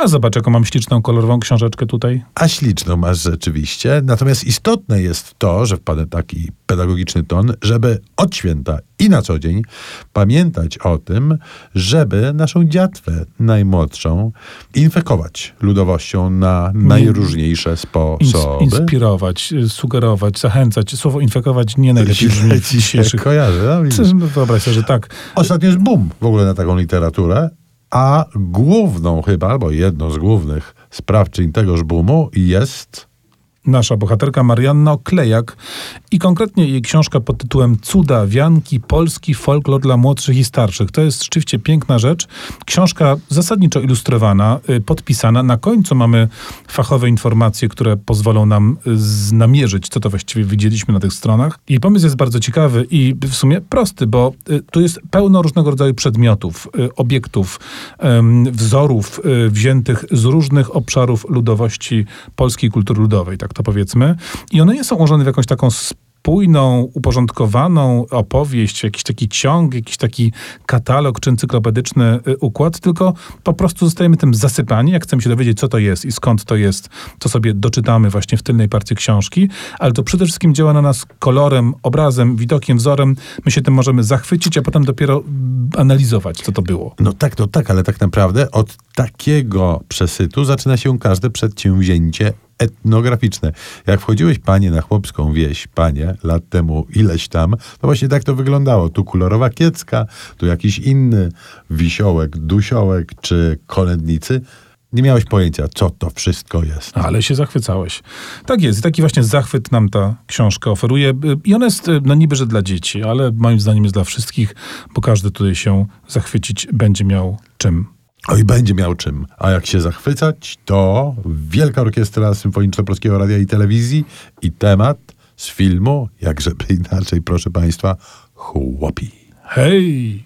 A zobacz, jaką mam śliczną, kolorową książeczkę tutaj. A śliczną masz rzeczywiście. Natomiast istotne jest to, że wpadł taki pedagogiczny ton, żeby od święta i na co dzień pamiętać o tym, żeby naszą dziatwę najmłodszą infekować ludowością na najróżniejsze Ins- sposoby. inspirować, y, sugerować, zachęcać. Słowo infekować nie najlepiej brzmi w dzisiejszych... kojarzy, no no Wyobraź sobie, że tak. Ostatnio jest boom w ogóle na taką literaturę, a główną chyba, albo jedną z głównych sprawczyń tegoż boomu jest Nasza bohaterka Marianna Oklejak i konkretnie jej książka pod tytułem Cuda Wianki, polski folklor dla młodszych i starszych. To jest rzeczywiście piękna rzecz. Książka zasadniczo ilustrowana, y, podpisana. Na końcu mamy fachowe informacje, które pozwolą nam y, namierzyć, co to właściwie widzieliśmy na tych stronach. Jej pomysł jest bardzo ciekawy i w sumie prosty, bo y, tu jest pełno różnego rodzaju przedmiotów, obiektów, wzorów wziętych z różnych obszarów ludowości polskiej kultury ludowej, tak powiedzmy. I one nie są ułożone w jakąś taką spójną, uporządkowaną opowieść, jakiś taki ciąg, jakiś taki katalog czy encyklopedyczny y, układ, tylko po prostu zostajemy tym zasypani. Jak chcemy się dowiedzieć, co to jest i skąd to jest, to sobie doczytamy właśnie w tylnej partii książki, ale to przede wszystkim działa na nas kolorem, obrazem, widokiem, wzorem. My się tym możemy zachwycić, a potem dopiero analizować, co to było. No tak, no tak, ale tak naprawdę od takiego przesytu zaczyna się każde przedsięwzięcie etnograficzne. Jak wchodziłeś, panie, na chłopską wieś, panie, lat temu ileś tam, to właśnie tak to wyglądało. Tu kolorowa kiecka, tu jakiś inny wisiołek, dusiołek czy kolędnicy. Nie miałeś pojęcia, co to wszystko jest. Ale się zachwycałeś. Tak jest. I taki właśnie zachwyt nam ta książka oferuje. I ona jest, no niby, że dla dzieci, ale moim zdaniem jest dla wszystkich, bo każdy tutaj się zachwycić będzie miał czym. Oj, będzie miał czym. A jak się zachwycać, to Wielka Orkiestra Symfoniczna Polskiego Radia i Telewizji i temat z filmu, jakżeby inaczej, proszę Państwa, chłopi. Hej!